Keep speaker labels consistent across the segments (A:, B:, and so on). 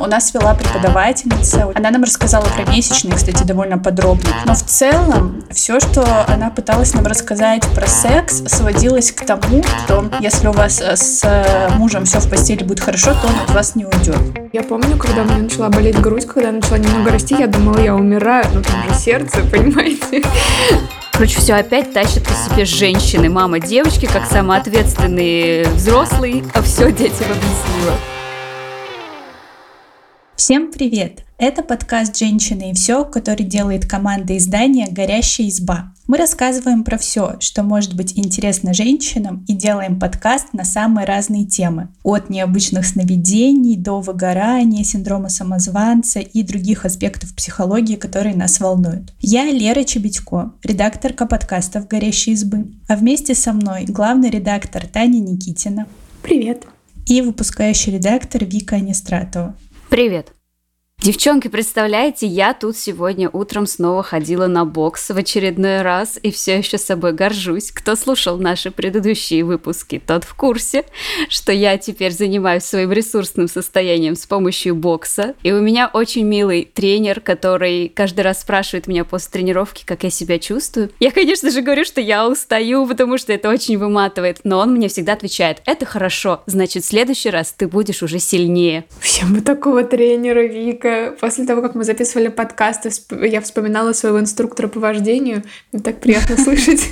A: у нас вела преподавательница. Она нам рассказала про месячные, кстати, довольно подробно. Но в целом все, что она пыталась нам рассказать про секс, сводилось к тому, что если у вас э, с э, мужем все в постели будет хорошо, то он от вас не уйдет.
B: Я помню, когда у меня начала болеть грудь, когда начала немного расти, я думала, я умираю, ну там же сердце, понимаете?
C: Короче, все опять тащат по себе женщины. Мама девочки, как самоответственные взрослые, а все детям объяснила.
A: Всем привет! Это подкаст «Женщины и все», который делает команда издания «Горящая изба». Мы рассказываем про все, что может быть интересно женщинам и делаем подкаст на самые разные темы. От необычных сновидений до выгорания, синдрома самозванца и других аспектов психологии, которые нас волнуют. Я Лера Чебедько, редакторка подкастов «Горящей избы». А вместе со мной главный редактор Таня Никитина.
B: Привет.
A: И выпускающий редактор Вика Анистратова.
C: Привет. Девчонки, представляете, я тут сегодня утром снова ходила на бокс в очередной раз и все еще собой горжусь. Кто слушал наши предыдущие выпуски, тот в курсе, что я теперь занимаюсь своим ресурсным состоянием с помощью бокса. И у меня очень милый тренер, который каждый раз спрашивает меня после тренировки, как я себя чувствую. Я, конечно же, говорю, что я устаю, потому что это очень выматывает, но он мне всегда отвечает, это хорошо, значит, в следующий раз ты будешь уже сильнее.
B: Всем бы такого тренера, Вика после того, как мы записывали подкасты, я вспоминала своего инструктора по вождению. Мне так приятно слышать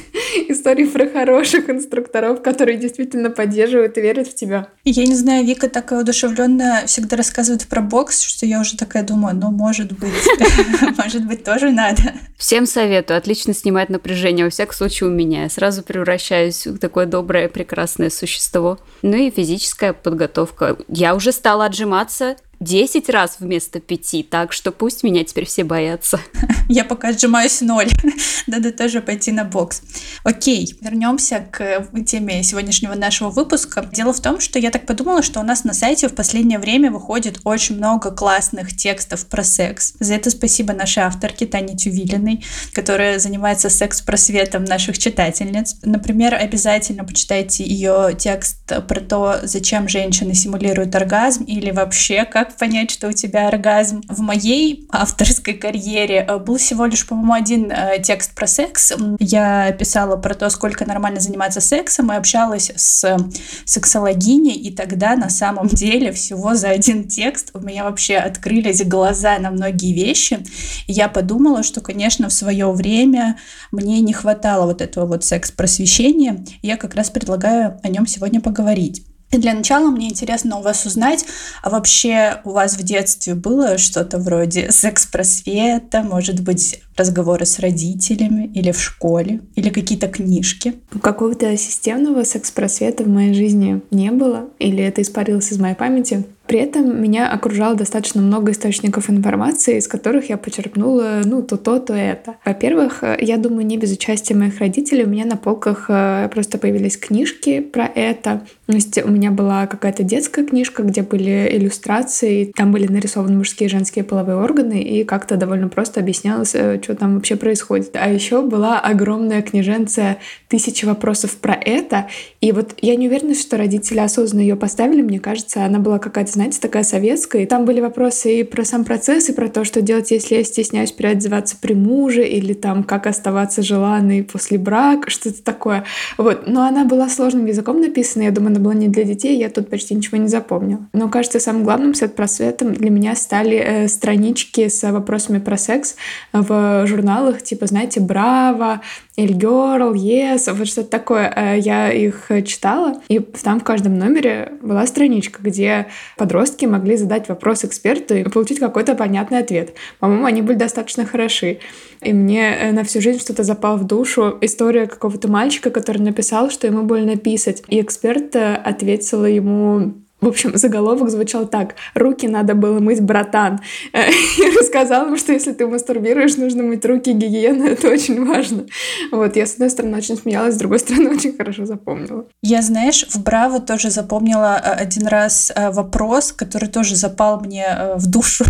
B: истории про хороших инструкторов, которые действительно поддерживают и верят в тебя.
A: Я не знаю, Вика такая удушевленная всегда рассказывает про бокс, что я уже такая думаю, ну, может быть, может быть, тоже надо.
C: Всем советую, отлично снимает напряжение, во всяком случае у меня. Я сразу превращаюсь в такое доброе, прекрасное существо. Ну и физическая подготовка. Я уже стала отжиматься, 10 раз вместо 5, так что пусть меня теперь все боятся.
A: Я пока отжимаюсь ноль. Надо тоже пойти на бокс. Окей, вернемся к теме сегодняшнего нашего выпуска. Дело в том, что я так подумала, что у нас на сайте в последнее время выходит очень много классных текстов про секс. За это спасибо нашей авторке Тане Тювилиной, которая занимается секс-просветом наших читательниц. Например, обязательно почитайте ее текст про то, зачем женщины симулируют оргазм или вообще как как понять, что у тебя оргазм. В моей авторской карьере э, был всего лишь, по-моему, один э, текст про секс. Я писала про то, сколько нормально заниматься сексом, и общалась с сексологиней, и тогда на самом деле всего за один текст у меня вообще открылись глаза на многие вещи. И я подумала, что, конечно, в свое время мне не хватало вот этого вот секс-просвещения. Я как раз предлагаю о нем сегодня поговорить. Для начала мне интересно у вас узнать, а вообще у вас в детстве было что-то вроде секс-просвета, может быть, разговоры с родителями или в школе, или какие-то книжки?
B: Какого-то системного секс-просвета в моей жизни не было, или это испарилось из моей памяти. При этом меня окружало достаточно много источников информации, из которых я почерпнула, ну, то то, то это. Во-первых, я думаю, не без участия моих родителей у меня на полках э, просто появились книжки про это. То есть у меня была какая-то детская книжка, где были иллюстрации, там были нарисованы мужские и женские половые органы, и как-то довольно просто объяснялось, э, что там вообще происходит. А еще была огромная книженция «Тысячи вопросов про это», и вот я не уверена, что родители осознанно ее поставили, мне кажется, она была какая-то знаете, такая советская. И там были вопросы и про сам процесс, и про то, что делать, если я стесняюсь переодеваться при муже, или там, как оставаться желанной после брака, что-то такое. Вот. Но она была сложным языком написана, я думаю, она была не для детей, я тут почти ничего не запомнила. Но, кажется, самым главным сет-просветом для меня стали э, странички с вопросами про секс в журналах, типа, знаете, «Браво», или Girl, Yes, вот что-то такое. Э, я их читала, и там в каждом номере была страничка, где подростки могли задать вопрос эксперту и получить какой-то понятный ответ. По-моему, они были достаточно хороши. И мне э, на всю жизнь что-то запало в душу. История какого-то мальчика, который написал, что ему больно писать. И эксперт э, ответила ему в общем, заголовок звучал так. «Руки надо было мыть, братан». Я рассказала ему, что если ты мастурбируешь, нужно мыть руки, гигиена, это очень важно. Вот, я, с одной стороны, очень смеялась, с другой стороны, очень хорошо запомнила.
A: Я, знаешь, в Браво тоже запомнила э, один раз э, вопрос, который тоже запал мне э, в душу,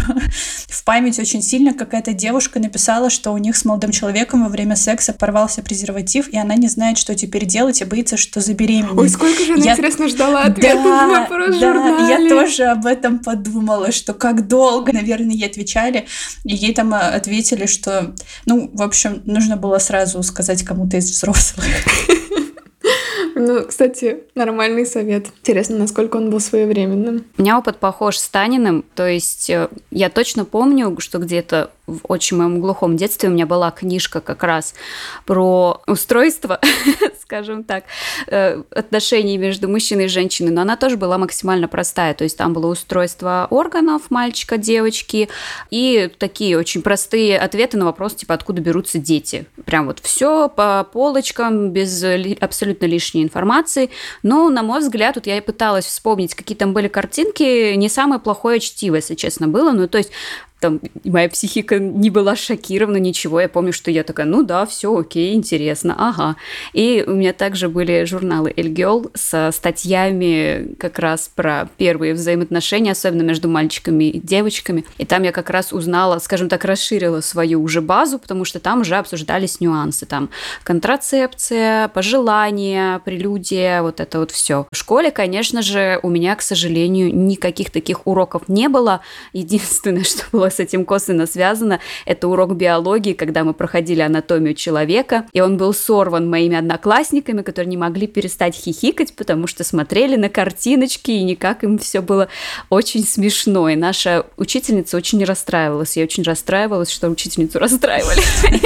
A: в память очень сильно. Какая-то девушка написала, что у них с молодым человеком во время секса порвался презерватив, и она не знает, что теперь делать, и боится, что забеременеет.
B: Ой, сколько же она, я... интересно, ждала ответа да, на вопрос журнале.
A: я тоже об этом подумала, что как долго, наверное, ей отвечали. И ей там э, ответили, что, ну, в общем, нужно было сразу сказать кому-то из взрослых.
B: Ну, кстати, нормальный совет. Интересно, насколько он был своевременным.
C: У меня опыт похож с Таниным, то есть э, я точно помню, что где-то в очень моем глухом детстве у меня была книжка как раз про устройство, скажем так, э, отношений между мужчиной и женщиной, но она тоже была максимально простая, то есть там было устройство органов мальчика, девочки и такие очень простые ответы на вопрос, типа, откуда берутся дети. Прям вот все по полочкам, без абсолютно лишней информации. Но, на мой взгляд, вот я и пыталась вспомнить, какие там были картинки, не самое плохое чтиво, если честно, было. Ну, то есть там моя психика не была шокирована, ничего. Я помню, что я такая, ну да, все окей, интересно, ага. И у меня также были журналы El Girl со статьями как раз про первые взаимоотношения, особенно между мальчиками и девочками. И там я как раз узнала, скажем так, расширила свою уже базу, потому что там уже обсуждались нюансы. Там контрацепция, пожелания, прелюдия, вот это вот все. В школе, конечно же, у меня, к сожалению, никаких таких уроков не было. Единственное, что было с этим косвенно связано. Это урок биологии, когда мы проходили анатомию человека, и он был сорван моими одноклассниками, которые не могли перестать хихикать, потому что смотрели на картиночки, и никак им все было очень смешно. И наша учительница очень расстраивалась. Я очень расстраивалась, что учительницу расстраивали.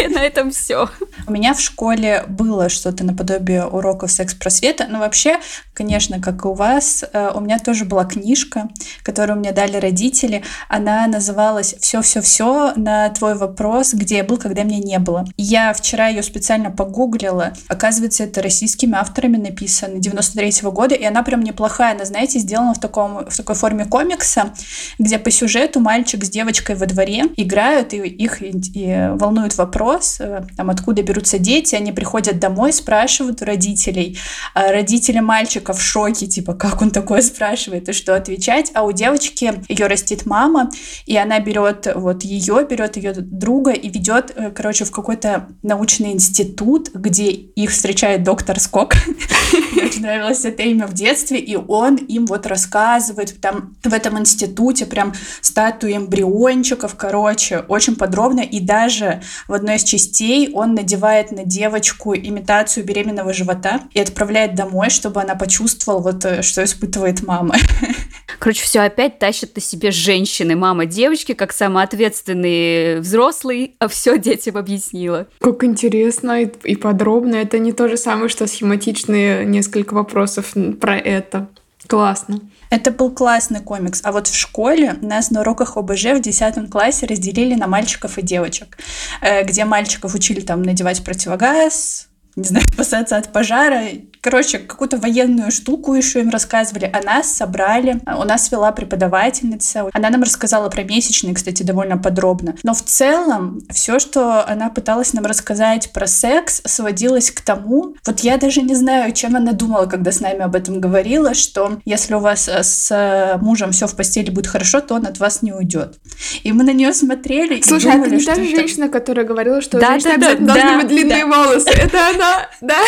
C: И на этом все.
A: У меня в школе было что-то наподобие уроков секс-просвета, но вообще, конечно, как и у вас, э, у меня тоже была книжка, которую мне дали родители. Она называлась все-все-все на твой вопрос, где я был, когда меня не было. Я вчера ее специально погуглила. Оказывается, это российскими авторами написано 93 -го года, и она прям неплохая. Она, знаете, сделана в, таком, в такой форме комикса, где по сюжету мальчик с девочкой во дворе играют, и их и, и волнует вопрос, э, там, откуда берутся дети. Они приходят домой, спрашивают у родителей. А родители мальчика в шоке, типа, как он такое спрашивает, и что отвечать. А у девочки ее растит мама, и она берет берет вот ее, берет ее друга и ведет, э, короче, в какой-то научный институт, где их встречает доктор Скок. Мне очень нравилось это имя в детстве, и он им вот рассказывает, там в этом институте прям статуи эмбриончиков, короче, очень подробно, и даже в одной из частей он надевает на девочку имитацию беременного живота и отправляет домой, чтобы она почувствовала вот, э, что испытывает мама.
C: Короче, все опять тащат на себе женщины, мама девочки, как самоответственный взрослый, а все детям объяснила.
B: Как интересно и подробно. Это не то же самое, что схематичные несколько вопросов про это. Классно.
A: Это был классный комикс. А вот в школе нас на уроках ОБЖ в 10 классе разделили на мальчиков и девочек, э, где мальчиков учили там надевать противогаз, не знаю, спасаться от пожара. Короче, какую-то военную штуку еще им рассказывали. А нас собрали. У нас вела преподавательница. Она нам рассказала про месячные, кстати, довольно подробно. Но в целом все, что она пыталась нам рассказать про секс, сводилось к тому, вот я даже не знаю, чем она думала, когда с нами об этом говорила, что если у вас э, с мужем все в постели будет хорошо, то он от вас не уйдет. И мы на нее смотрели
B: Слушай,
A: и думали,
B: а ты не та
A: это...
B: женщина, которая говорила, что
C: да,
B: женщина
C: да, да,
B: должны
C: да,
B: быть длинные
C: да.
B: волосы? Это она она, да?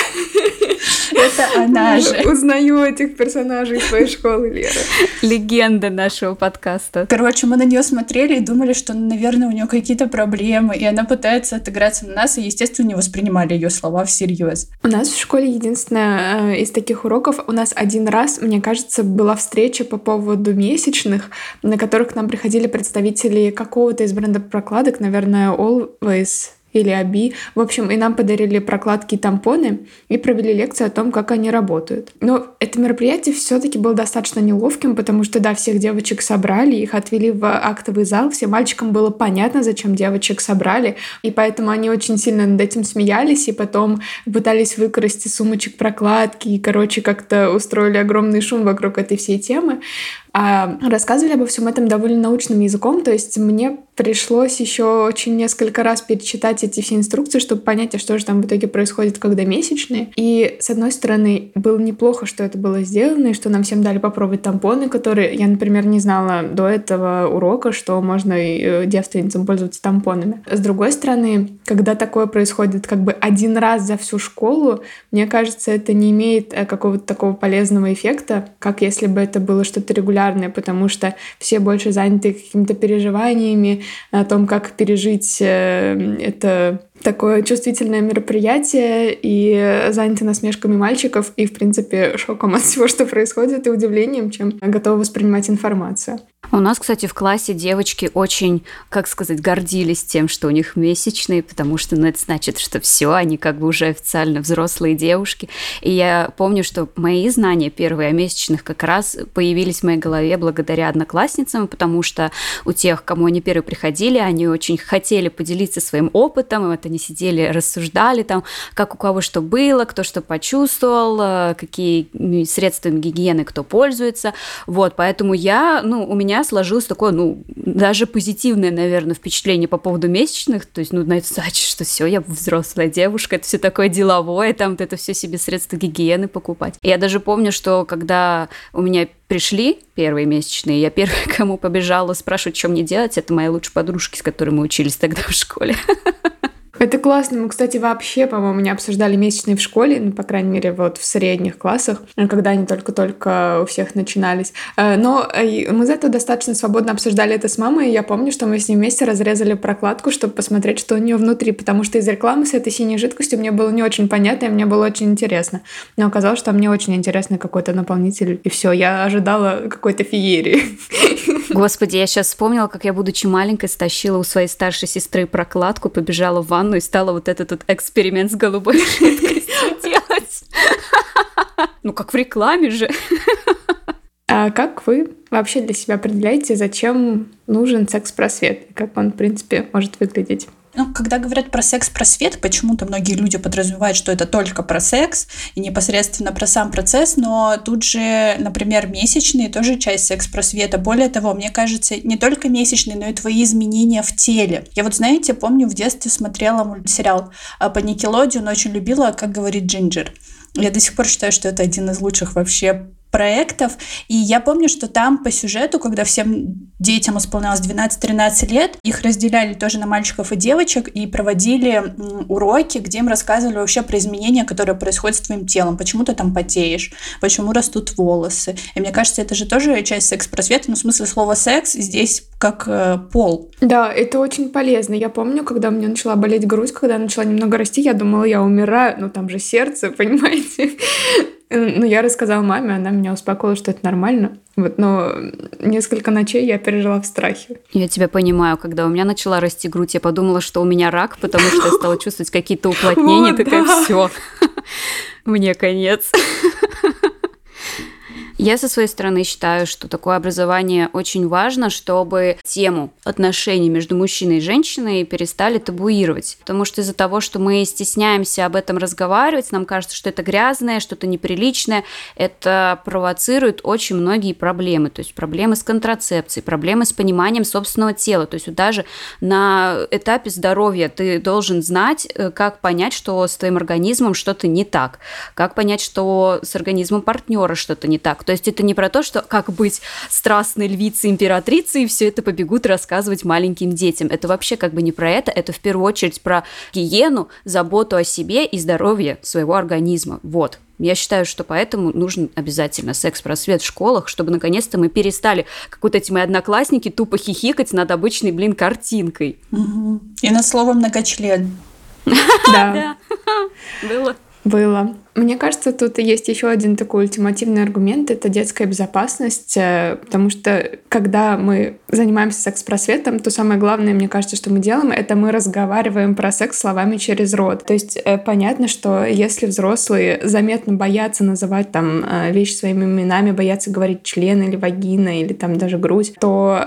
A: Это она же.
B: Узнаю этих персонажей своей школы, Лера.
C: Легенда нашего подкаста.
A: Короче, мы на нее смотрели и думали, что, наверное, у нее какие-то проблемы, и она пытается отыграться на нас, и, естественно, не воспринимали ее слова всерьез.
B: У нас в школе единственное э, из таких уроков, у нас один раз, мне кажется, была встреча по поводу месячных, на которых к нам приходили представители какого-то из бренда прокладок, наверное, Always или Аби. В общем, и нам подарили прокладки и тампоны и провели лекцию о том, как они работают. Но это мероприятие все-таки было достаточно неловким, потому что, да, всех девочек собрали, их отвели в актовый зал, всем мальчикам было понятно, зачем девочек собрали, и поэтому они очень сильно над этим смеялись, и потом пытались выкрасть сумочек прокладки, и, короче, как-то устроили огромный шум вокруг этой всей темы. А рассказывали обо всем этом довольно научным языком, то есть мне пришлось еще очень несколько раз перечитать эти все инструкции, чтобы понять, а что же там в итоге происходит, когда месячные. И, с одной стороны, было неплохо, что это было сделано, и что нам всем дали попробовать тампоны, которые я, например, не знала до этого урока, что можно э, девственницам пользоваться тампонами. С другой стороны, когда такое происходит как бы один раз за всю школу, мне кажется, это не имеет э, какого-то такого полезного эффекта, как если бы это было что-то регулярное, потому что все больше заняты какими-то переживаниями, о том, как пережить э, это такое чувствительное мероприятие и заняты насмешками мальчиков и, в принципе, шоком от всего, что происходит, и удивлением, чем готовы воспринимать информацию.
C: У нас, кстати, в классе девочки очень, как сказать, гордились тем, что у них месячные, потому что ну, это значит, что все, они как бы уже официально взрослые девушки. И я помню, что мои знания первые о месячных как раз появились в моей голове благодаря одноклассницам, потому что у тех, кому они первые приходили, они очень хотели поделиться своим опытом, и вот они сидели, рассуждали там, как у кого что было, кто что почувствовал, э, какие средствами гигиены кто пользуется. Вот, поэтому я, ну, у меня сложилось такое, ну, даже позитивное, наверное, впечатление по поводу месячных, то есть, ну, на это значит, что все, я взрослая девушка, это все такое деловое, там вот это все себе средства гигиены покупать. Я даже помню, что когда у меня пришли первые месячные, я первая, кому побежала спрашивать, что мне делать, это моя лучшая подружки, с которой мы учились тогда в школе.
B: Это классно. Мы, кстати, вообще, по-моему, не обсуждали месячные в школе, ну, по крайней мере, вот в средних классах, когда они только-только у всех начинались. Э, но э, мы зато достаточно свободно обсуждали это с мамой, и я помню, что мы с ней вместе разрезали прокладку, чтобы посмотреть, что у нее внутри, потому что из рекламы с этой синей жидкостью мне было не очень понятно, и мне было очень интересно. Но оказалось, что мне очень интересный какой-то наполнитель, и все, я ожидала какой-то феерии.
C: Господи, я сейчас вспомнила, как я, будучи маленькой, стащила у своей старшей сестры прокладку, побежала в ванну и стала вот этот вот эксперимент с голубой жидкостью делать. Ну, как в рекламе же.
B: А как вы вообще для себя определяете, зачем нужен секс-просвет? Как он, в принципе, может выглядеть?
A: Ну, когда говорят про секс-просвет, почему-то многие люди подразумевают, что это только про секс и непосредственно про сам процесс, но тут же, например, месячные тоже часть секс-просвета. Более того, мне кажется, не только месячные, но и твои изменения в теле. Я вот, знаете, помню, в детстве смотрела мультсериал а, по Никелодеону, очень любила «Как говорит Джинджер». Я до сих пор считаю, что это один из лучших вообще проектов. И я помню, что там по сюжету, когда всем детям исполнялось 12-13 лет, их разделяли тоже на мальчиков и девочек и проводили уроки, где им рассказывали вообще про изменения, которые происходят с твоим телом, почему ты там потеешь, почему растут волосы. И мне кажется, это же тоже часть секс-просвета, ну, в смысле слова секс здесь как э, пол.
B: Да, это очень полезно. Я помню, когда у меня начала болеть грудь, когда начала немного расти, я думала, я умираю, но там же сердце, понимаете? Ну, я рассказала маме, она меня успокоила, что это нормально. Вот, но несколько ночей я пережила в страхе.
C: Я тебя понимаю, когда у меня начала расти грудь, я подумала, что у меня рак, потому что я стала чувствовать какие-то уплотнения, такая, все, мне конец. Я со своей стороны считаю, что такое образование очень важно, чтобы тему отношений между мужчиной и женщиной перестали табуировать. Потому что из-за того, что мы стесняемся об этом разговаривать, нам кажется, что это грязное, что-то неприличное, это провоцирует очень многие проблемы. То есть проблемы с контрацепцией, проблемы с пониманием собственного тела. То есть вот даже на этапе здоровья ты должен знать, э, как понять, что с твоим организмом что-то не так, как понять, что с организмом партнера что-то не так. То есть это не про то, что как быть страстной львицей, императрицей, и все это побегут рассказывать маленьким детям. Это вообще как бы не про это, это в первую очередь про гигиену, заботу о себе и здоровье своего организма. Вот. Я считаю, что поэтому нужен обязательно секс-просвет в школах, чтобы наконец-то мы перестали, как вот эти мои одноклассники, тупо хихикать над обычной, блин, картинкой.
A: Угу. И над словом многочлен.
B: Да.
C: Было.
B: Было. Мне кажется, тут есть еще один такой ультимативный аргумент — это детская безопасность, э, потому что когда мы занимаемся секс-просветом, то самое главное, мне кажется, что мы делаем, это мы разговариваем про секс словами через рот. То есть э, понятно, что если взрослые заметно боятся называть там э, вещи своими именами, боятся говорить член или вагина или там даже грудь, то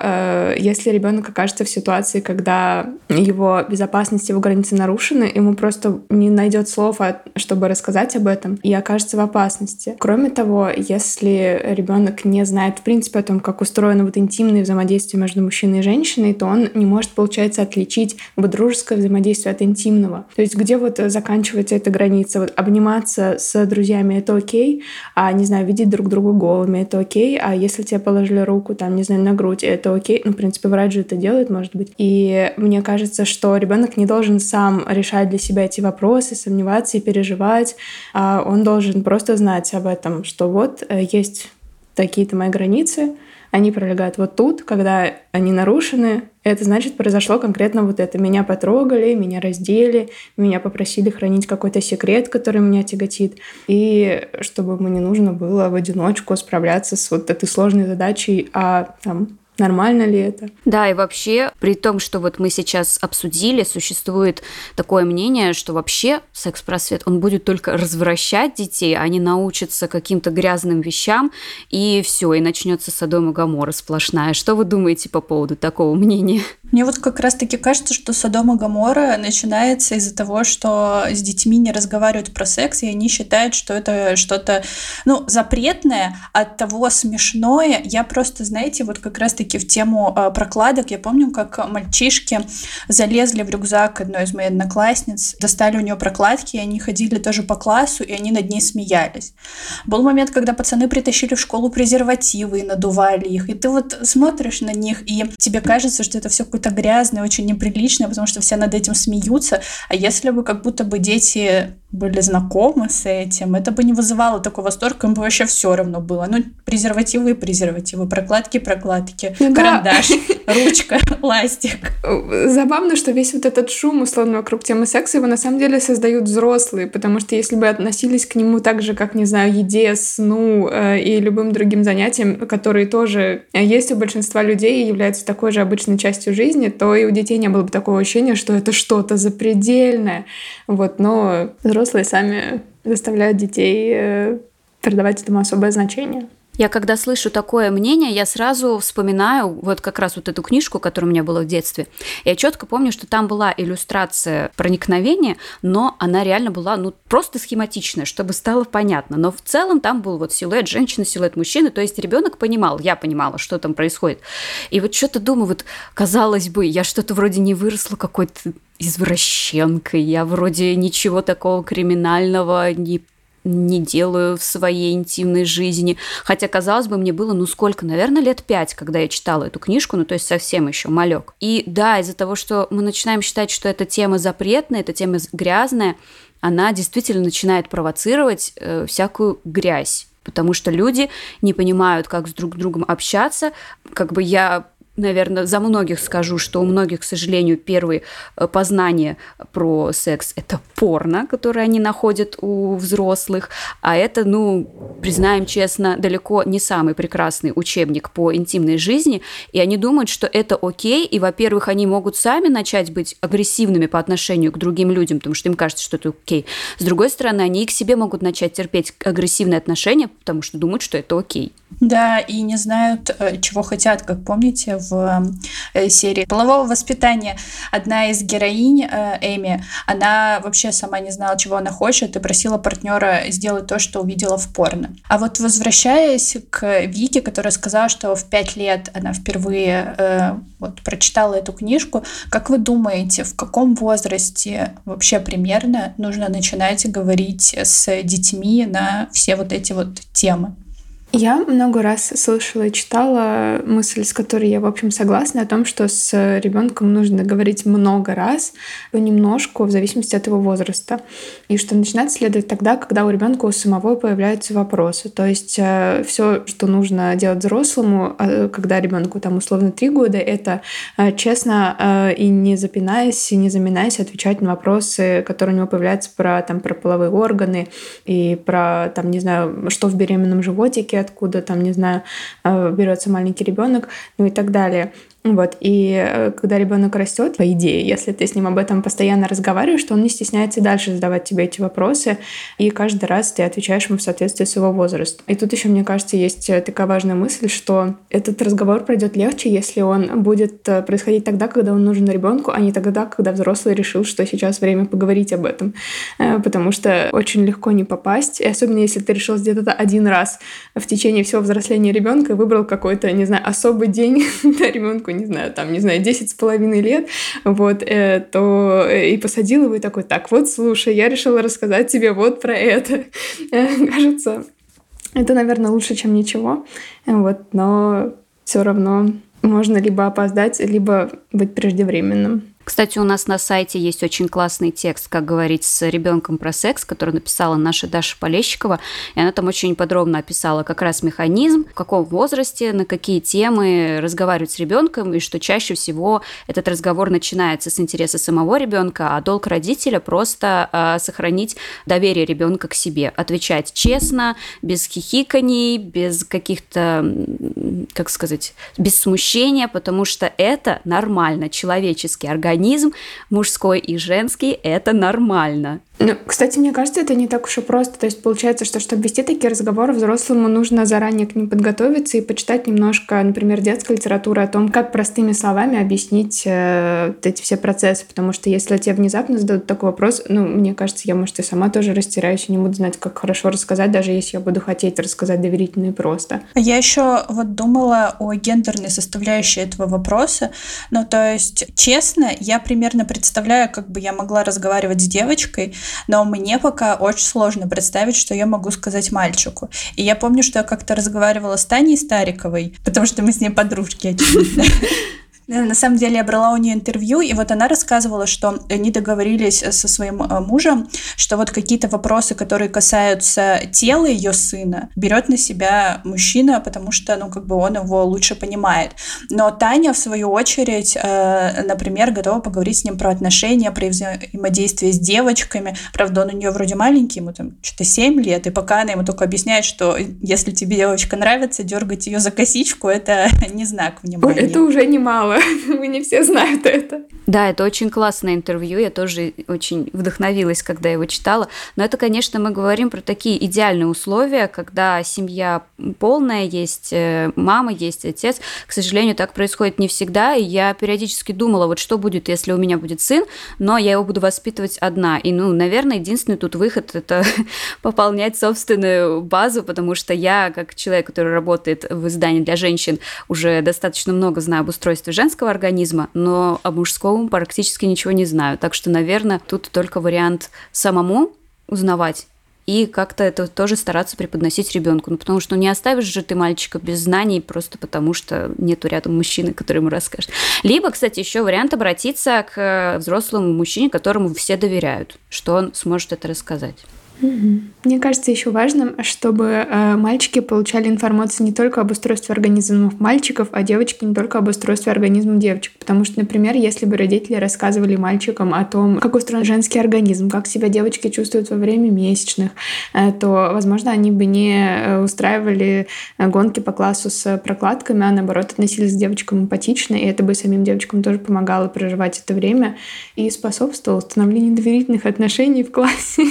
B: если ребенок окажется в ситуации, когда его безопасность, его границы нарушены, ему просто не найдет слов, чтобы рассказать об этом, этом и окажется в опасности. Кроме того, если ребенок не знает в принципе о том, как устроено вот интимное взаимодействие между мужчиной и женщиной, то он не может, получается, отличить вот дружеское взаимодействие от интимного. То есть где вот заканчивается эта граница? Вот обниматься с друзьями — это окей, а, не знаю, видеть друг друга голыми — это окей, а если тебе положили руку, там, не знаю, на грудь, это окей. Ну, в принципе, врач же это делает, может быть. И мне кажется, что ребенок не должен сам решать для себя эти вопросы, сомневаться и переживать. А он должен просто знать об этом, что вот э, есть такие-то мои границы, они пролегают вот тут, когда они нарушены, это значит, произошло конкретно вот это. Меня потрогали, меня раздели, меня попросили хранить какой-то секрет, который меня тяготит, и чтобы мне не нужно было в одиночку справляться с вот этой сложной задачей, а там Нормально ли это?
C: Да, и вообще, при том, что вот мы сейчас обсудили, существует такое мнение, что вообще секс-просвет, он будет только развращать детей, они научатся каким-то грязным вещам, и все, и начнется Содом и Гамора сплошная. Что вы думаете по поводу такого мнения?
A: Мне вот как раз-таки кажется, что Содом и Гамора начинается из-за того, что с детьми не разговаривают про секс, и они считают, что это что-то, ну, запретное, от того смешное. Я просто, знаете, вот как раз-таки таки в тему э, прокладок. Я помню, как мальчишки залезли в рюкзак одной из моих одноклассниц, достали у нее прокладки, и они ходили тоже по классу, и они над ней смеялись. Был момент, когда пацаны притащили в школу презервативы и надували их, и ты вот смотришь на них, и тебе кажется, что это все какое-то грязное, очень неприличное, потому что все над этим смеются, а если бы как будто бы дети были знакомы с этим, это бы не вызывало такой восторг, им бы вообще все равно было. Ну, презервативы и презервативы, прокладки, прокладки, ну, карандаш, да. ручка, ластик.
B: Забавно, что весь вот этот шум, условно, вокруг темы секса, его на самом деле создают взрослые, потому что если бы относились к нему так же, как, не знаю, еде, сну э, и любым другим занятиям, которые тоже есть у большинства людей и являются такой же обычной частью жизни, то и у детей не было бы такого ощущения, что это что-то запредельное. Вот, но взрослые сами заставляют детей э, придавать этому особое значение.
C: Я когда слышу такое мнение, я сразу вспоминаю вот как раз вот эту книжку, которая у меня была в детстве. Я четко помню, что там была иллюстрация проникновения, но она реально была ну просто схематичная, чтобы стало понятно. Но в целом там был вот силуэт женщины, силуэт мужчины, то есть ребенок понимал, я понимала, что там происходит. И вот что-то думаю, вот казалось бы, я что-то вроде не выросла какой-то извращенкой, я вроде ничего такого криминального не не делаю в своей интимной жизни. Хотя, казалось бы, мне было, ну сколько, наверное, лет пять, когда я читала эту книжку, ну то есть совсем еще малек. И да, из-за того, что мы начинаем считать, что эта тема запретная, эта тема грязная, она действительно начинает провоцировать э, всякую грязь потому что люди не понимают, как с друг другом общаться. Как бы я наверное, за многих скажу, что у многих, к сожалению, первые э, познания про секс – это порно, которое они находят у взрослых, а это, ну, признаем честно, далеко не самый прекрасный учебник по интимной жизни, и они думают, что это окей, и, во-первых, они могут сами начать быть агрессивными по отношению к другим людям, потому что им кажется, что это окей. С другой стороны, они и к себе могут начать терпеть агрессивные отношения, потому что думают, что это окей.
A: Да, и не знают, э, чего хотят, как помните, в э, серии полового воспитания одна из героинь, э, Эми, она вообще сама не знала, чего она хочет, и просила партнера сделать то, что увидела в порно. А вот возвращаясь к Вике, которая сказала, что в пять лет она впервые вот, прочитала эту книжку, как вы думаете, в каком возрасте вообще примерно нужно начинать говорить с детьми на все вот эти вот темы?
B: Я много раз слышала и читала мысль, с которой я, в общем, согласна, о том, что с ребенком нужно говорить много раз, понемножку, в зависимости от его возраста. И что начинать следует тогда, когда у ребенка у самого появляются вопросы. То есть э, все, что нужно делать взрослому, э, когда ребенку там условно три года, это э, честно и не запинаясь, и не заминаясь отвечать на вопросы, которые у него появляются про, там, про половые органы и про, там, не знаю, что в беременном животике, откуда там, не знаю, э, берется маленький ребенок, ну и так далее. Вот, и э, когда ребенок растет, по идее, если ты с ним об этом постоянно разговариваешь, то он не стесняется дальше задавать тебе эти вопросы, и каждый раз ты отвечаешь ему в соответствии с его возрастом. И тут еще, мне кажется, есть э, такая важная мысль, что этот разговор пройдет легче, если он будет э, происходить тогда, когда он нужен ребенку, а не тогда, когда взрослый решил, что сейчас время поговорить об этом. Потому что очень легко не попасть, и особенно если ты решил сделать это один раз в течение всего взросления ребенка выбрал какой-то, не знаю, особый день для ребенку не знаю, там, не знаю, 10 с половиной лет, вот, э, то э, и посадил его и такой, так, вот, слушай, я решила рассказать тебе вот про это. Кажется, это, наверное, лучше, чем ничего, вот, но все равно можно либо опоздать, либо быть преждевременным.
C: Кстати, у нас на сайте есть очень классный текст, как говорить с ребенком про секс, который написала наша Даша Полещикова. И она там очень подробно описала как раз механизм, в каком возрасте, на какие темы разговаривать с ребенком, и что чаще всего этот разговор начинается с интереса самого ребенка, а долг родителя просто э, сохранить доверие ребенка к себе, отвечать честно, без хихиканий, без каких-то, как сказать, без смущения, потому что это нормально, человеческий организм организм, мужской и женский, это нормально.
B: Ну, кстати, мне кажется, это не так уж и просто. То есть получается, что чтобы вести такие разговоры, взрослому нужно заранее к ним подготовиться и почитать немножко, например, детской литературы о том, как простыми словами объяснить э, эти все процессы. Потому что если тебе внезапно зададут такой вопрос, ну, мне кажется, я, может, и сама тоже растеряюсь и не буду знать, как хорошо рассказать, даже если я буду хотеть рассказать доверительно и просто.
A: Я еще вот думала о гендерной составляющей этого вопроса. Ну, то есть, честно, я примерно представляю, как бы я могла разговаривать с девочкой, но мне пока очень сложно представить, что я могу сказать мальчику. И я помню, что я как-то разговаривала с Таней Стариковой, потому что мы с ней подружки, очевидно. Э, на самом деле я брала у нее интервью, и вот она рассказывала, что они договорились э, со своим э, мужем, что вот какие-то вопросы, которые касаются тела ее сына, берет на себя мужчина, потому что, ну, как бы он его лучше понимает. Но Таня, в свою очередь, например, готова поговорить с ним про отношения, про взаимодействие с девочками. Правда, он у нее вроде маленький, ему там что-то 7 лет, и пока она ему только объясняет, что если тебе девочка нравится, дергать ее за косичку, это не знак внимания.
B: Это уже немало. Вы не все знают это.
C: Да, это очень классное интервью. Я тоже очень вдохновилась, когда его читала. Но это, конечно, мы говорим про такие идеальные условия, когда семья полная, есть э, мама, есть отец. К сожалению, так происходит не всегда. И я периодически думала, вот что будет, если у меня будет сын, но я его буду воспитывать одна. И, ну, наверное, единственный тут выход – это пополнять собственную базу, потому что я, как человек, который работает в издании для женщин, уже достаточно много знаю об устройстве женщин, женского организма, но о мужском практически ничего не знаю. Так что, наверное, тут только вариант самому узнавать и как-то это тоже стараться преподносить ребенку. Ну, потому что ну, не оставишь же ты мальчика без знаний просто потому, что нету рядом мужчины, который ему расскажет. Либо, кстати, еще вариант обратиться к взрослому мужчине, которому все доверяют, что он сможет это рассказать.
B: Мне кажется еще важным, чтобы э, мальчики получали информацию не только об устройстве организмов мальчиков, а девочки не только об устройстве организмов девочек. Потому что, например, если бы родители рассказывали мальчикам о том, как устроен женский организм, как себя девочки чувствуют во время месячных, э, то, возможно, они бы не э, устраивали э, гонки по классу с прокладками, а наоборот относились к девочкам эмпатично, и это бы самим девочкам тоже помогало проживать это время и способствовало установлению доверительных отношений в классе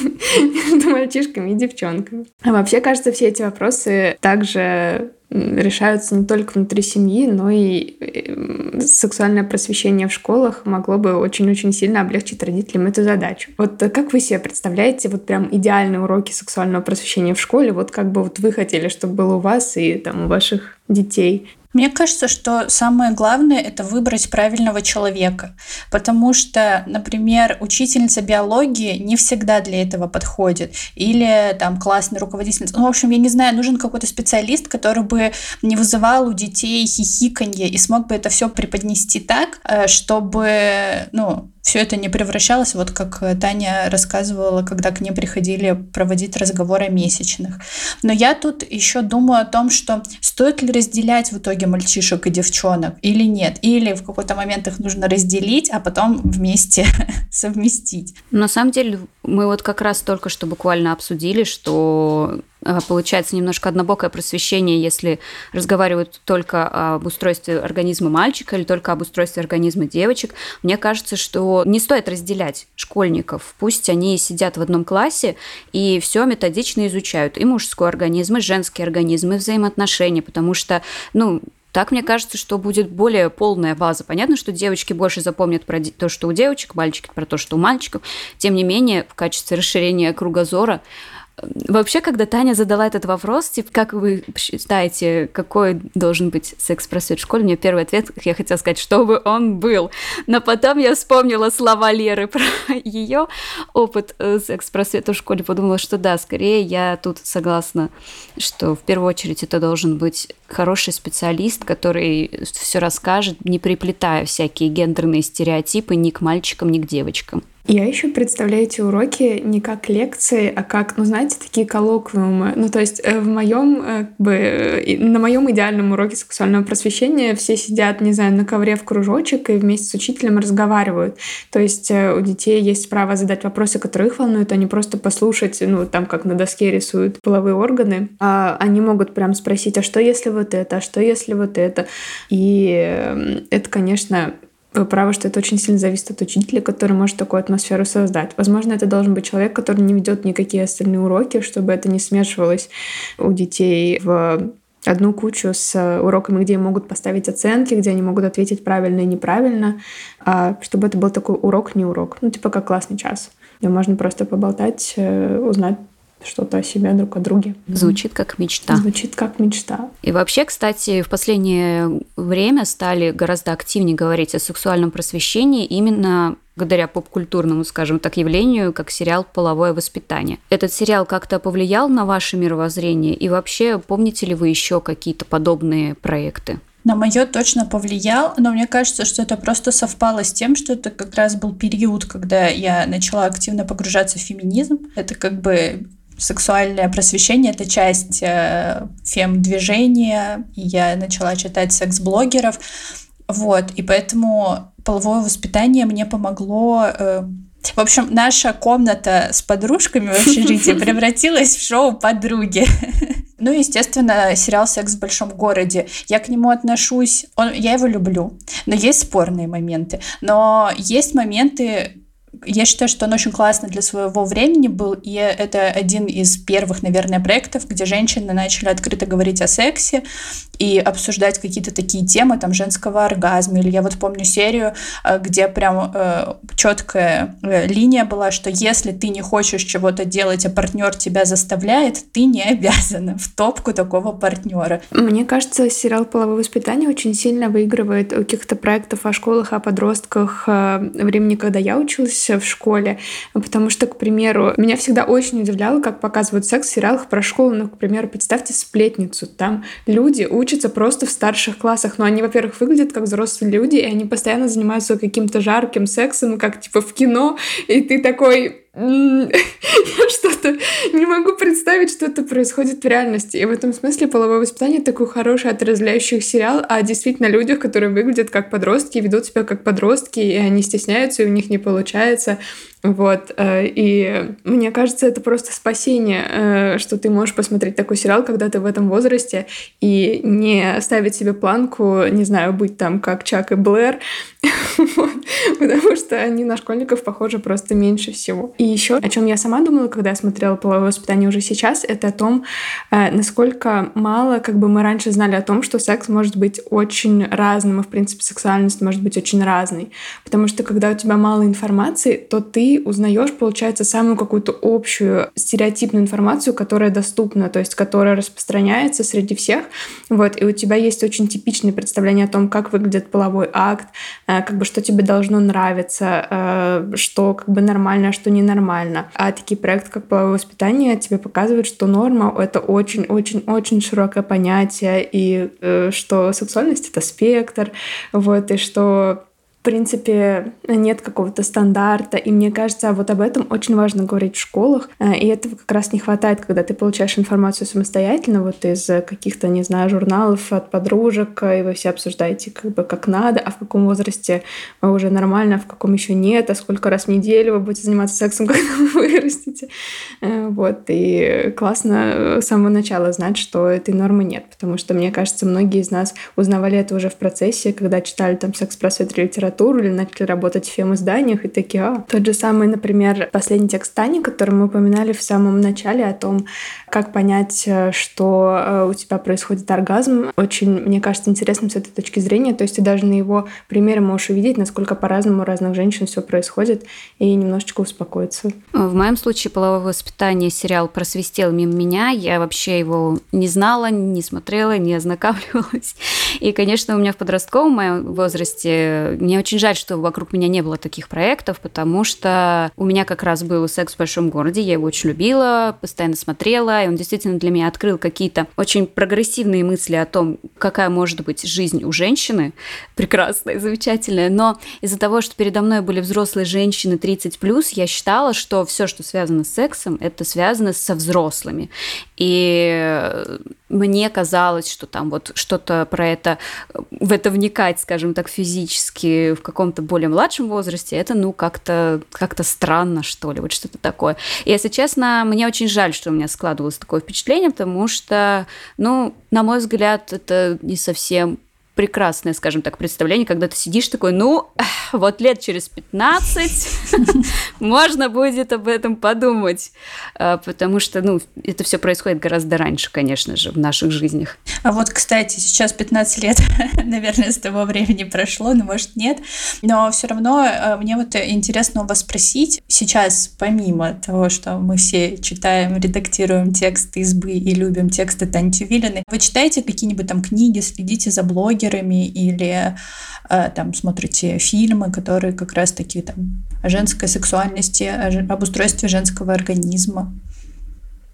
B: между мальчишками и девчонками. А вообще, кажется, все эти вопросы также решаются не только внутри семьи, но и э, сексуальное просвещение в школах могло бы очень-очень сильно облегчить родителям эту задачу. Вот как вы себе представляете вот прям идеальные уроки сексуального просвещения в школе? Вот как бы вот вы хотели, чтобы было у вас и там у ваших детей?
A: Мне кажется, что самое главное это выбрать правильного человека, потому что, например, учительница биологии не всегда для этого подходит, или там классный руководитель. Ну, в общем, я не знаю, нужен какой-то специалист, который бы не вызывал у детей хихиканье и смог бы это все преподнести так, э, чтобы, ну, все это не превращалось, вот как Таня рассказывала, когда к ней приходили проводить разговоры о месячных. Но я тут еще думаю о том, что стоит ли разделять в итоге мальчишек и девчонок или нет. Или в какой-то момент их нужно разделить, а потом вместе совместить.
C: На самом деле Мы вот как раз только что буквально обсудили, что а, получается немножко однобокое просвещение, если разговаривают только об устройстве организма мальчика или только об устройстве организма девочек. Мне кажется, что не стоит разделять школьников. Пусть они сидят в одном классе и все методично изучают. И мужской организм, и женский организм, и взаимоотношения, потому что, ну, так мне кажется, что будет более полная база. Понятно, что девочки больше запомнят про то, что у девочек, мальчики про то, что у мальчиков. Тем не менее, в качестве расширения кругозора Вообще, когда Таня задала этот вопрос, типа, как вы считаете, какой должен быть секс-просвет в школе, мне первый ответ, я хотела сказать, чтобы он был. Но потом я вспомнила слова Леры про ее опыт э, секс-просвета в школе, подумала, что да, скорее я тут согласна, что в первую очередь это должен быть хороший специалист, который все расскажет, не приплетая всякие гендерные стереотипы ни к мальчикам, ни к девочкам.
B: Я еще представляю эти уроки не как лекции, а как, ну, знаете, такие коллоквиумы. Ну, то есть э, в моем, э, как бы, на моем идеальном уроке сексуального просвещения все сидят, не знаю, на ковре в кружочек и вместе с учителем разговаривают. То есть э, у детей есть право задать вопросы, которые их волнуют, а не просто послушать, ну, там, как на доске рисуют половые органы. А они могут прям спросить, а что если вот это, а что если вот это? И это, конечно, вы правы, что это очень сильно зависит от учителя, который может такую атмосферу создать. Возможно, это должен быть человек, который не ведет никакие остальные уроки, чтобы это не смешивалось у детей в одну кучу с уроками, где могут поставить оценки, где они могут ответить правильно и неправильно, а чтобы это был такой урок, не урок. Ну, типа как классный час, где можно просто поболтать, э, узнать что-то о себе друг о друге.
C: Звучит как мечта.
B: Звучит как мечта.
C: И вообще, кстати, в последнее время стали гораздо активнее говорить о сексуальном просвещении именно благодаря поп-культурному, скажем так, явлению, как сериал «Половое воспитание». Этот сериал как-то повлиял на ваше мировоззрение? И вообще, помните ли вы еще какие-то подобные проекты?
A: на мое точно повлиял, но мне кажется, что это просто совпало с тем, что это как раз был период, когда я начала активно погружаться в феминизм. Это как бы сексуальное просвещение — это часть э, фем-движения, я начала читать секс-блогеров, вот, и поэтому половое воспитание мне помогло э, в общем, наша комната с подружками в общежитии превратилась в шоу «Подруги». Ну и, естественно, сериал «Секс в большом городе». Я к нему отношусь... Он, я его люблю, но есть спорные моменты. Но есть моменты, я считаю, что он очень классный для своего времени был, и это один из первых, наверное, проектов, где женщины начали открыто говорить о сексе и обсуждать какие-то такие темы, там, женского оргазма. Или я вот помню серию, э, где прям э, четкая э, линия была, что если ты не хочешь чего-то делать, а партнер тебя заставляет, ты не обязана в топку такого партнера.
B: Мне кажется, сериал «Половое воспитание» очень сильно выигрывает у каких-то проектов о школах, о подростках э, времени, когда я училась в школе, потому что, к примеру, меня всегда очень удивляло, как показывают секс в сериалах про школу. Ну, к примеру, представьте «Сплетницу». Там люди учатся просто в старших классах, но они, во-первых, выглядят как взрослые люди, и они постоянно занимаются каким-то жарким сексом, как типа в кино, и ты такой я что-то не могу представить, что это происходит в реальности. И в этом смысле половое воспитание такой хороший отрезвляющий сериал о действительно людях, которые выглядят как подростки, ведут себя как подростки, и они стесняются, и у них не получается. Вот. Э, и мне кажется, это просто спасение, э, что ты можешь посмотреть такой сериал, когда ты в этом возрасте, и не ставить себе планку, не знаю, быть там как Чак и Блэр, потому что они на школьников похожи просто меньше всего. И еще, о чем я сама думала, когда я смотрела половое воспитание уже сейчас, это о том, э, насколько мало как бы мы раньше знали о том, что секс может быть очень разным, и, в принципе, сексуальность может быть очень разной. Потому что когда у тебя мало информации, то ты узнаешь, получается, самую какую-то общую стереотипную информацию, которая доступна, то есть которая распространяется среди всех. Вот, и у тебя есть очень типичное представление о том, как выглядит половой акт, э, как бы что тебе должно нравиться, э, что как бы нормально, а что ненормально. А такие проекты, как половое воспитание, тебе показывают, что норма — это очень-очень-очень широкое понятие, и э, что сексуальность — это спектр, вот, и что принципе, нет какого-то стандарта, и мне кажется, вот об этом очень важно говорить в школах, э, и этого как раз не хватает, когда ты получаешь информацию самостоятельно, вот из каких-то, не знаю, журналов от подружек, и вы все обсуждаете как бы как надо, а в каком возрасте уже нормально, а в каком еще нет, а сколько раз в неделю вы будете заниматься сексом, когда вы вырастете. Э, вот, и классно с самого начала знать, что этой нормы нет, потому что, мне кажется, многие из нас узнавали это уже в процессе, когда читали там секс-просвет литературу, литературу или начали работать в фем-изданиях и такие, а, тот же самый, например, последний текст Тани, который мы упоминали в самом начале о том, как понять, э, что э, у тебя происходит оргазм, очень, мне кажется, интересным с этой точки зрения. То есть ты даже на его примере можешь увидеть, насколько по-разному у разных женщин все происходит, и немножечко успокоиться.
C: В моем случае половое воспитание сериал просвистел мимо меня. Я вообще его не знала, не смотрела, не ознакомливалась. И, конечно, у меня в подростковом моем возрасте мне очень жаль, что вокруг меня не было таких проектов, потому что у меня как раз был секс в большом городе, я его очень любила, постоянно смотрела, и он действительно для меня открыл какие-то очень прогрессивные мысли о том, какая может быть жизнь у женщины, прекрасная, замечательная, но из-за того, что передо мной были взрослые женщины 30+, я считала, что все, что связано с сексом, это связано со взрослыми. И мне казалось, что там вот что-то про это, в это вникать, скажем так, физически в каком-то более младшем возрасте, это, ну, как-то как странно, что ли, вот что-то такое. И, если честно, мне очень жаль, что у меня складывалось такое впечатление, потому что, ну, на мой взгляд, это не совсем прекрасное, скажем так, представление, когда ты сидишь такой, ну, вот лет через 15 можно будет об этом подумать, а, потому что, ну, это все происходит гораздо раньше, конечно же, в наших жизнях.
A: А вот, кстати, сейчас 15 лет, наверное, с того времени прошло, но, может, нет, но все равно а, мне вот интересно у вас спросить, сейчас, помимо того, что мы все читаем, редактируем тексты избы и любим тексты Тани Тювилиной, вы читаете какие-нибудь там книги, следите за блогерами, блогерами или э, там смотрите фильмы, которые как раз-таки там о женской сексуальности, об устройстве женского организма.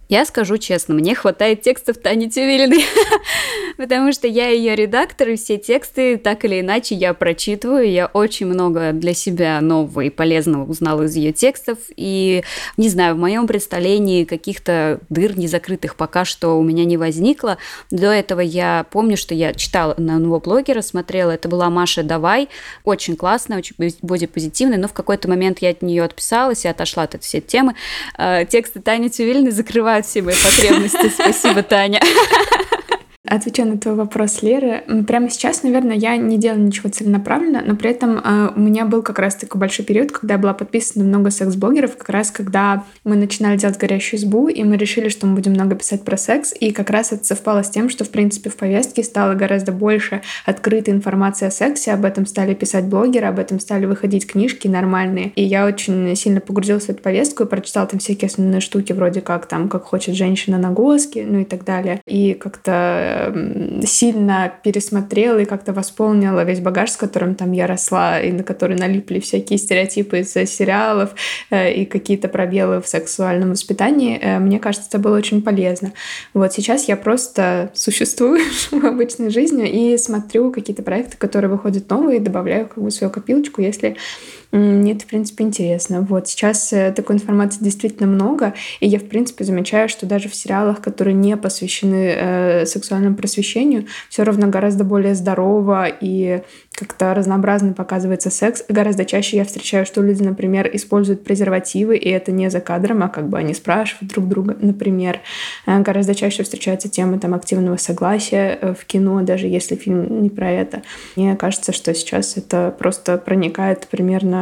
C: Я скажу честно, мне хватает текстов Тани Тювилиной, потому что я ее редактор, и все тексты так или иначе я прочитываю. Я очень много для себя нового и полезного узнала из ее текстов. И, не знаю, в моем представлении каких-то дыр незакрытых пока что у меня не возникло. До этого я помню, что я читала на одного блогера, смотрела, это была Маша Давай, очень классная, очень бодипозитивная, но в какой-то момент я от нее отписалась и отошла от этой всей темы. А, тексты Тани Тювилиной закрывают закрывают все мои потребности. Спасибо, Таня.
B: Отвечаю на твой вопрос, Лера. Прямо сейчас, наверное, я не делаю ничего целенаправленно, но при этом э, у меня был как раз такой большой период, когда я была подписана на много секс-блогеров, как раз когда мы начинали делать горящую избу, и мы решили, что мы будем много писать про секс, и как раз это совпало с тем, что, в принципе, в повестке стало гораздо больше открытой информации о сексе, об этом стали писать блогеры, об этом стали выходить книжки нормальные, и я очень сильно погрузилась в эту повестку и прочитала там всякие основные штуки, вроде как там, как хочет женщина на госке, ну и так далее, и как-то сильно пересмотрела и как-то восполнила весь багаж, с которым там я росла, и на который налипли всякие стереотипы из сериалов э, и какие-то пробелы в сексуальном воспитании. Э, мне кажется, это было очень полезно. Вот сейчас я просто существую в обычной жизни и смотрю какие-то проекты, которые выходят новые, добавляю как бы свою копилочку, если мне это, в принципе, интересно. Вот сейчас э, такой информации действительно много, и я, в принципе, замечаю, что даже в сериалах, которые не посвящены э, сексуальному просвещению, все равно гораздо более здорово и как-то разнообразно показывается секс. Гораздо чаще я встречаю, что люди, например, используют презервативы, и это не за кадром, а как бы они спрашивают друг друга, например. Э, гораздо чаще встречается тема там активного согласия э, в кино, даже если фильм не про это. Мне кажется, что сейчас это просто проникает примерно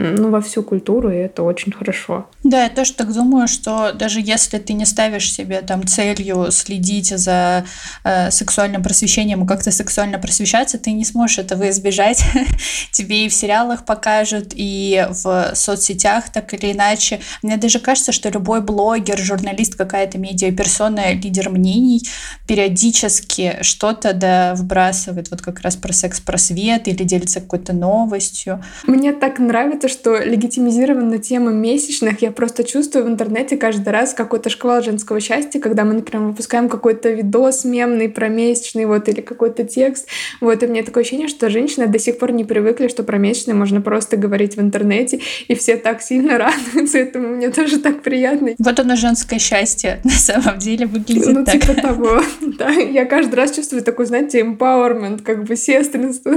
B: ну, во всю культуру, и это очень хорошо.
A: Да, я тоже так думаю, что даже если ты не ставишь себе там целью следить за э, сексуальным просвещением и как-то сексуально просвещаться, ты не сможешь этого избежать. Тебе и в сериалах покажут, и в соцсетях так или иначе. Мне даже кажется, что любой блогер, журналист, какая-то медиаперсона, лидер мнений периодически что-то да вбрасывает вот как раз про секс-просвет или делится какой-то новостью.
B: Мне так нравится, что легитимизирована тема месячных. Я просто чувствую в интернете каждый раз какой-то шквал женского счастья, когда мы, например, выпускаем какой-то видос мемный про месячный, вот, или какой-то текст. Вот, и мне такое ощущение, что женщины до сих пор не привыкли, что про месячные можно просто говорить в интернете, и все так сильно радуются этому. Мне тоже так приятно.
A: Вот оно женское счастье на самом деле выглядит
B: ну,
A: так.
B: типа того. Да, я каждый раз чувствую такой, знаете, empowerment, как бы сестринство.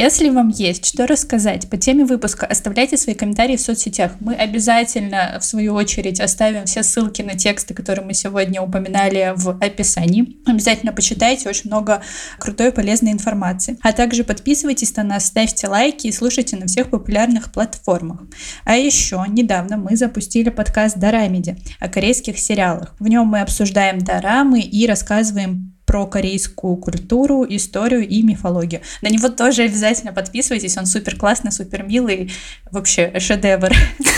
A: Если вам есть что рассказать по теме выпуска, оставляйте свои комментарии в соцсетях. Мы обязательно, в свою очередь, оставим все ссылки на тексты, которые мы сегодня упоминали в описании. Обязательно почитайте, очень много крутой и полезной информации. А также подписывайтесь на нас, ставьте лайки и слушайте на всех популярных платформах. А еще недавно мы запустили подкаст Дорамеди о корейских сериалах. В нем мы обсуждаем дорамы и рассказываем про корейскую культуру, историю и мифологию. На него тоже обязательно подписывайтесь, он супер классный, супер милый, вообще шедевр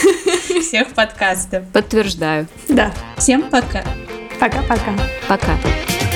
A: всех подкастов.
C: Подтверждаю.
B: Да.
A: Всем пока.
B: Пока-пока.
C: Пока. -пока. пока.